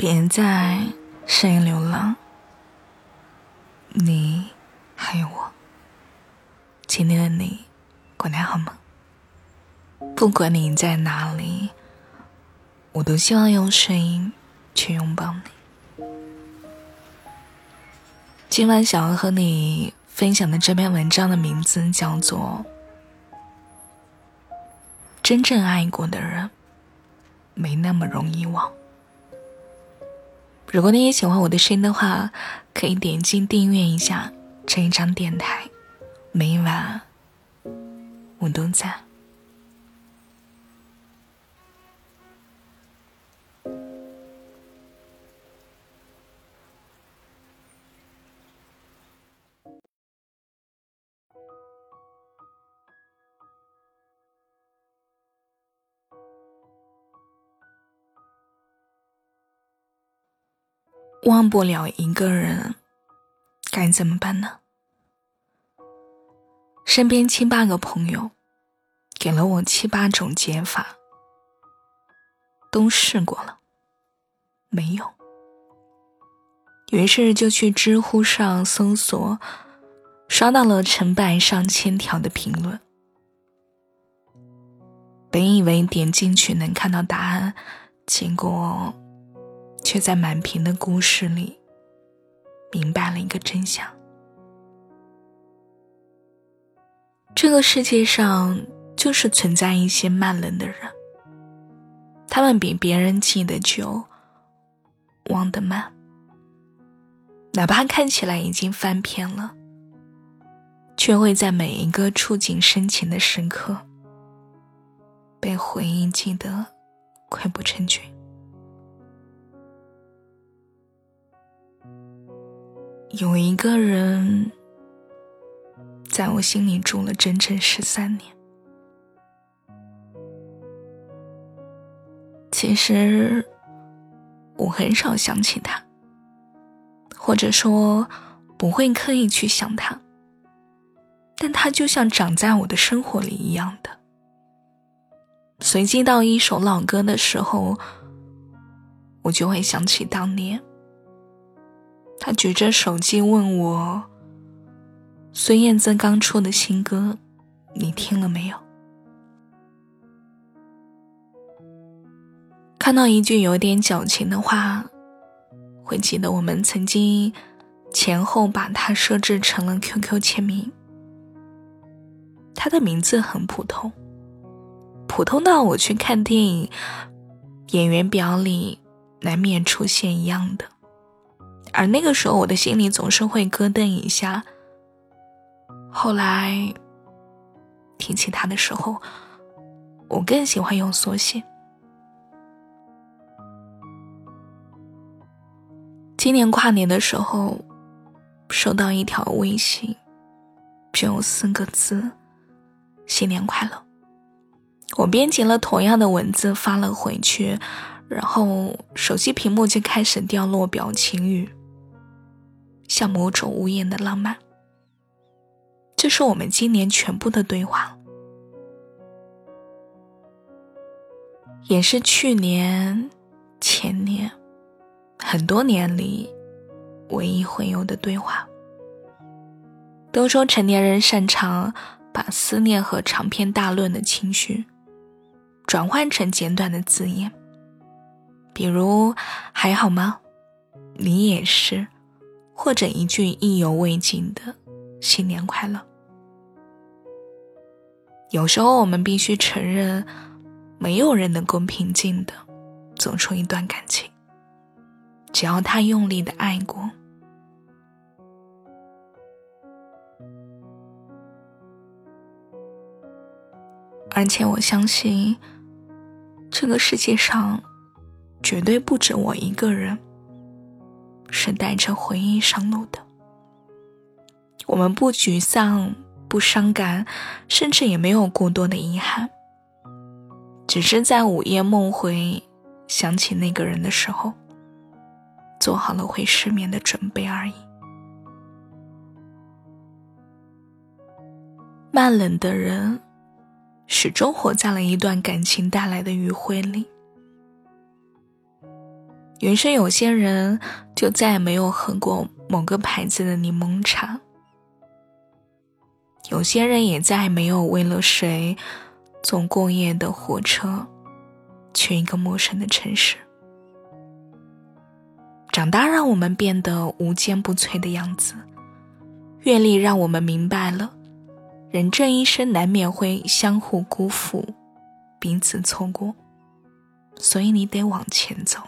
别再深夜流浪，你还有我。今天的你过得好吗？不管你在哪里，我都希望用声音去拥抱你。今晚想要和你分享的这篇文章的名字叫做《真正爱过的人没那么容易忘》。如果你也喜欢我的声音的话，可以点击订阅一下这一张电台，每晚我都在。忘不了一个人，该怎么办呢？身边七八个朋友，给了我七八种解法，都试过了，没用。于是就去知乎上搜索，刷到了成百上千条的评论。本以为点进去能看到答案，结果。却在满屏的故事里，明白了一个真相：这个世界上就是存在一些慢冷的人，他们比别人记得久，忘得慢。哪怕看起来已经翻篇了，却会在每一个触景生情的时刻，被回忆记得溃不成军。有一个人，在我心里住了整整十三年。其实，我很少想起他，或者说不会刻意去想他，但他就像长在我的生活里一样的。随机到一首老歌的时候，我就会想起当年。他举着手机问我：“孙燕姿刚出的新歌，你听了没有？”看到一句有点矫情的话，会记得我们曾经前后把它设置成了 QQ 签名。他的名字很普通，普通到我去看电影，演员表里难免出现一样的。而那个时候，我的心里总是会咯噔一下。后来提起他的时候，我更喜欢用缩写。今年跨年的时候，收到一条微信，只有四个字：“新年快乐。”我编辑了同样的文字发了回去，然后手机屏幕就开始掉落表情语。像某种无言的浪漫，这是我们今年全部的对话，也是去年、前年很多年里唯一会有的对话。都说成年人擅长把思念和长篇大论的情绪转换成简短的字眼，比如“还好吗？你也是。”或者一句意犹未尽的“新年快乐”。有时候我们必须承认，没有人能够平静的走出一段感情，只要他用力的爱过。而且我相信，这个世界上绝对不止我一个人。是带着回忆上路的。我们不沮丧，不伤感，甚至也没有过多的遗憾，只是在午夜梦回想起那个人的时候，做好了会失眠的准备而已。慢冷的人，始终活在了一段感情带来的余晖里。于是有些人就再也没有喝过某个牌子的柠檬茶，有些人也再也没有为了谁坐过夜的火车去一个陌生的城市。长大让我们变得无坚不摧的样子，阅历让我们明白了，人这一生难免会相互辜负，彼此错过，所以你得往前走。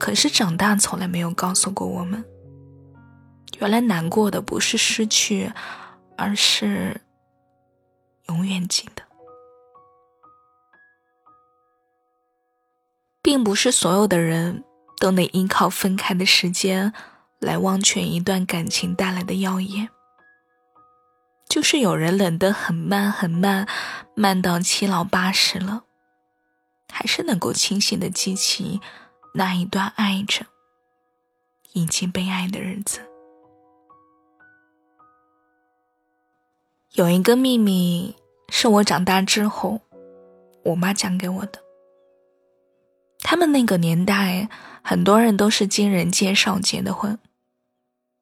可是长大从来没有告诉过我们，原来难过的不是失去，而是永远记得。并不是所有的人都能依靠分开的时间来忘却一段感情带来的耀眼，就是有人冷得很慢很慢，慢到七老八十了，还是能够清醒的记起。那一段爱着以及被爱的日子，有一个秘密是我长大之后，我妈讲给我的。他们那个年代，很多人都是经人介绍结的婚。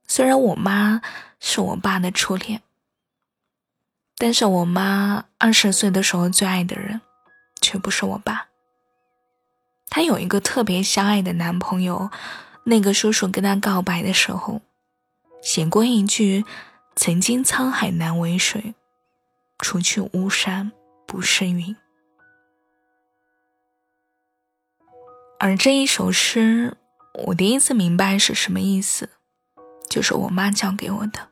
虽然我妈是我爸的初恋，但是我妈二十岁的时候最爱的人，却不是我爸。她有一个特别相爱的男朋友，那个叔叔跟她告白的时候，写过一句：“曾经沧海难为水，除去巫山不是云。”而这一首诗，我第一次明白是什么意思，就是我妈教给我的。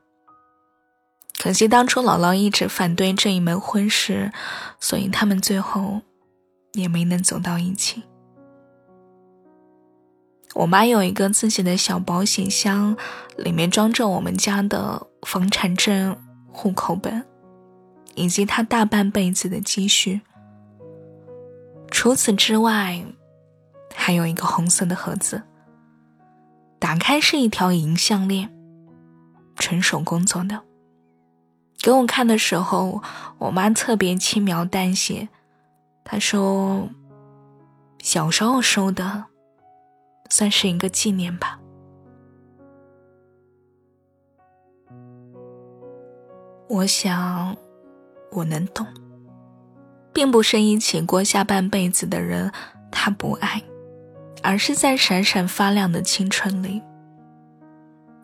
可惜当初姥姥一直反对这一门婚事，所以他们最后也没能走到一起。我妈有一个自己的小保险箱，里面装着我们家的房产证、户口本，以及她大半辈子的积蓄。除此之外，还有一个红色的盒子，打开是一条银项链，纯手工做的。给我看的时候，我妈特别轻描淡写，她说：“小时候收的。”算是一个纪念吧。我想，我能懂，并不是一起过下半辈子的人他不爱，而是在闪闪发亮的青春里，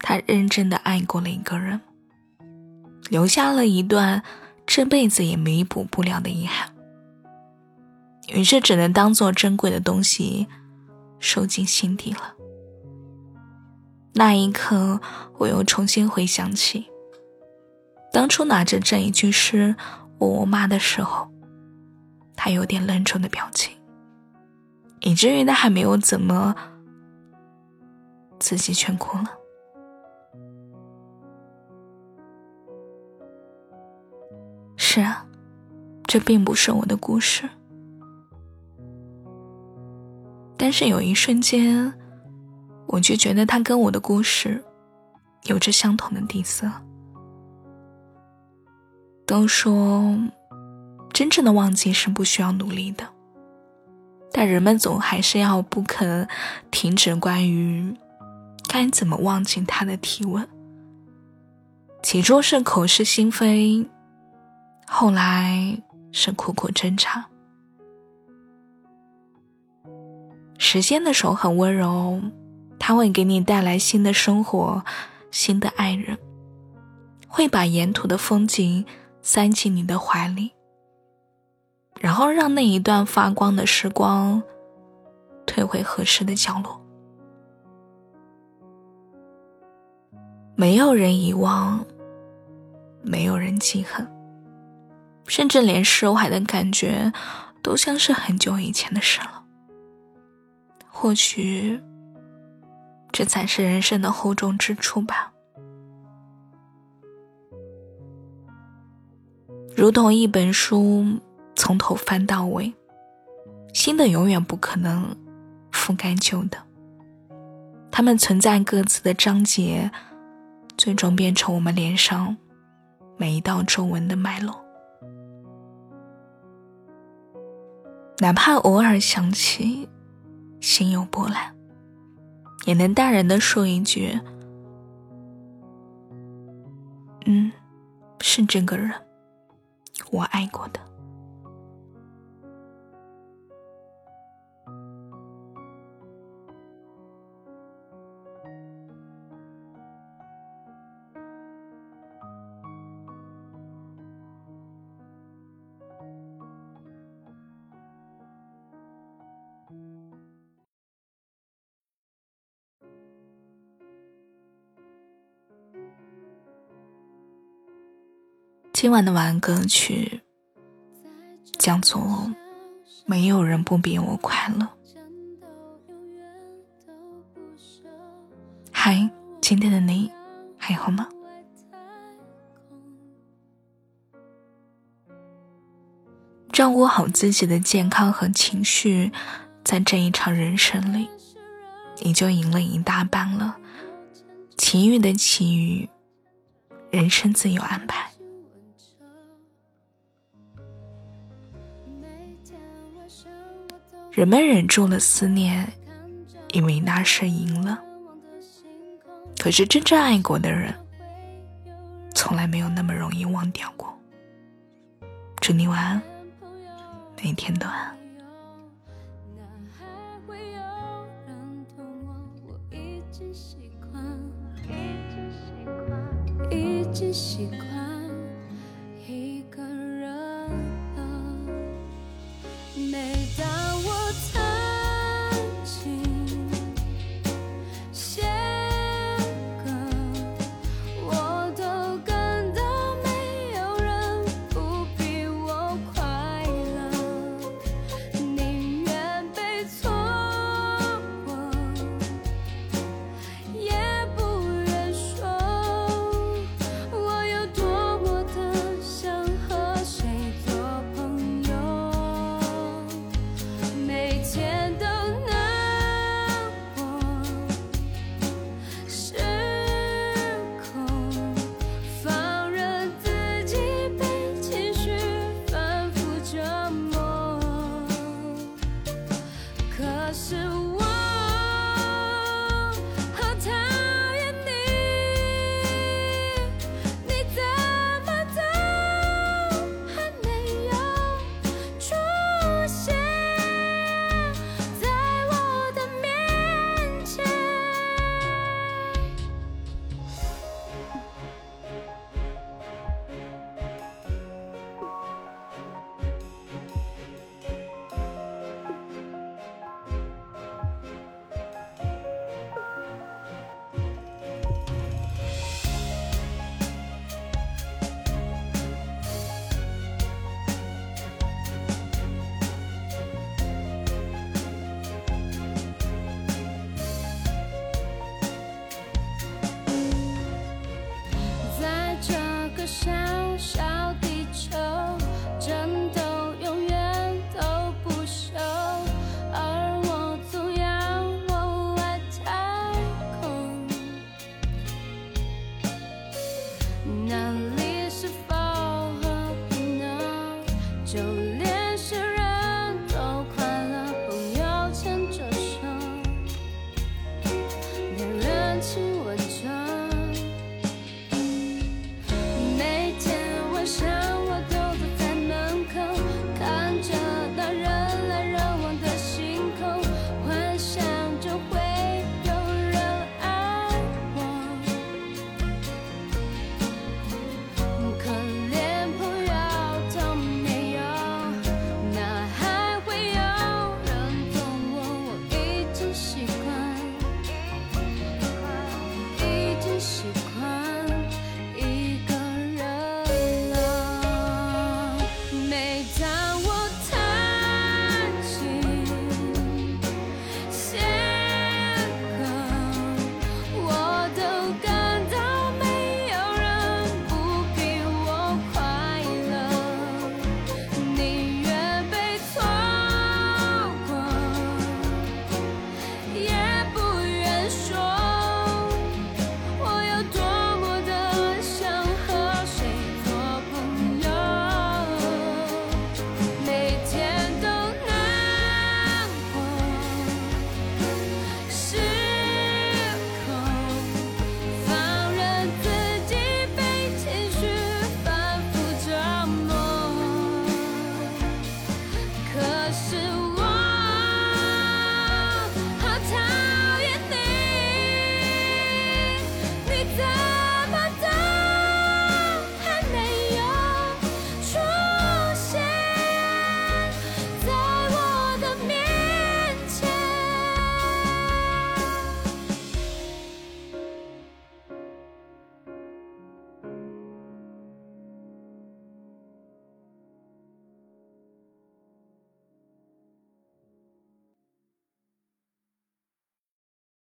他认真的爱过了一个人，留下了一段这辈子也弥补不了的遗憾，于是只能当做珍贵的东西。收进心底了。那一刻，我又重新回想起当初拿着这一句诗问我妈的时候，她有点愣住的表情，以至于她还没有怎么，自己全哭了。是啊，这并不是我的故事。但是有一瞬间，我就觉得他跟我的故事有着相同的底色。都说真正的忘记是不需要努力的，但人们总还是要不肯停止关于该怎么忘记他的提问。起初是口是心非，后来是苦苦挣扎。时间的手很温柔，它会给你带来新的生活，新的爱人，会把沿途的风景塞进你的怀里，然后让那一段发光的时光退回合适的角落。没有人遗忘，没有人记恨，甚至连释怀的感觉，都像是很久以前的事了。或许，这才是人生的厚重之处吧。如同一本书从头翻到尾，新的永远不可能覆盖旧的。它们存在各自的章节，最终变成我们脸上每一道皱纹的脉络。哪怕偶尔想起，心有波澜，也能淡然的说一句：“嗯，是这个人，我爱过的。”今晚的晚安歌曲叫做《没有人不比我快乐》。嗨，今天的你还好吗？照顾好自己的健康和情绪，在这一场人生里，你就赢了一大半了。其余的其余，人生自有安排。人们忍住了思念，以为那是赢了。可是真正爱过的人，从来没有那么容易忘掉过。祝你晚安，每天都安。那里是否和平呢？就。